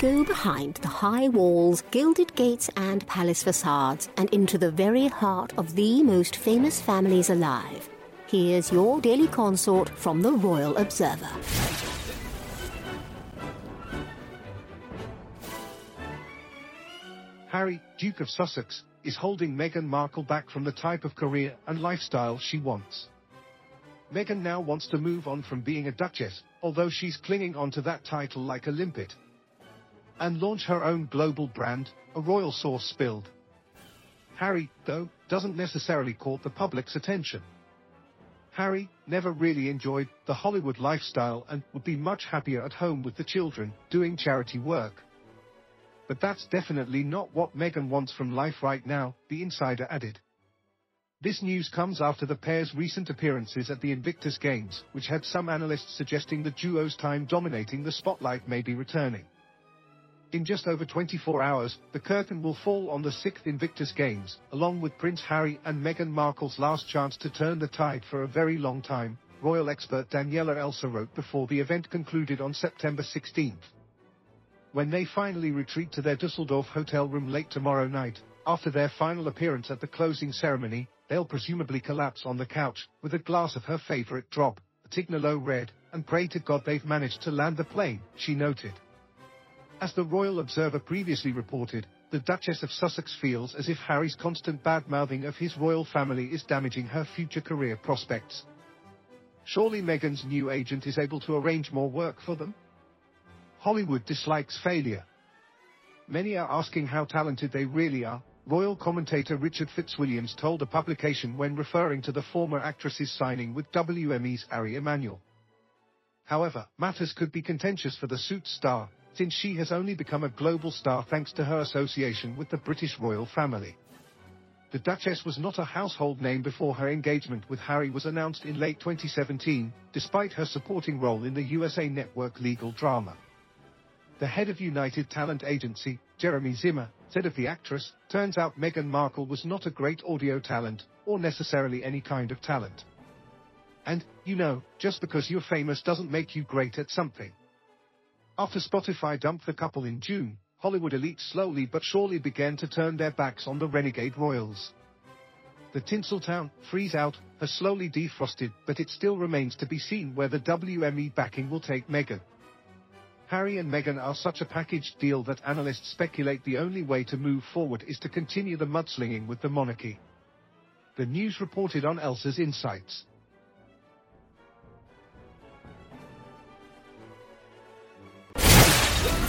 go behind the high walls, gilded gates, and palace facades and into the very heart of the most famous families alive. Here's your daily consort from the Royal Observer. Harry, Duke of Sussex, is holding Meghan Markle back from the type of career and lifestyle she wants. Meghan now wants to move on from being a duchess, although she's clinging onto that title like a limpet, and launch her own global brand, a royal sauce spilled. Harry, though, doesn't necessarily court the public's attention. Harry never really enjoyed the Hollywood lifestyle and would be much happier at home with the children, doing charity work. But that's definitely not what Meghan wants from life right now, the insider added. This news comes after the pair's recent appearances at the Invictus Games, which had some analysts suggesting the duo's time dominating the spotlight may be returning. In just over 24 hours, the curtain will fall on the sixth Invictus Games, along with Prince Harry and Meghan Markle's last chance to turn the tide for a very long time, royal expert Daniela Elser wrote before the event concluded on September 16. When they finally retreat to their Dusseldorf hotel room late tomorrow night, after their final appearance at the closing ceremony, they'll presumably collapse on the couch, with a glass of her favorite drop, Tignanello Red, and pray to God they've managed to land the plane, she noted. As the Royal Observer previously reported, the Duchess of Sussex feels as if Harry's constant bad-mouthing of his royal family is damaging her future career prospects. Surely Meghan's new agent is able to arrange more work for them? Hollywood dislikes failure. Many are asking how talented they really are, royal commentator Richard Fitzwilliams told a publication when referring to the former actress's signing with WME's Ari Emanuel. However, matters could be contentious for the suit star, since she has only become a global star thanks to her association with the British royal family. The Duchess was not a household name before her engagement with Harry was announced in late 2017, despite her supporting role in the USA Network legal drama. The head of United Talent Agency, Jeremy Zimmer, said of the actress, turns out Meghan Markle was not a great audio talent, or necessarily any kind of talent. And, you know, just because you're famous doesn't make you great at something. After Spotify dumped the couple in June, Hollywood elite slowly but surely began to turn their backs on the renegade royals. The Tinseltown freeze out has slowly defrosted, but it still remains to be seen where the WME backing will take Meghan. Harry and Meghan are such a packaged deal that analysts speculate the only way to move forward is to continue the mudslinging with the monarchy. The news reported on Elser's Insights.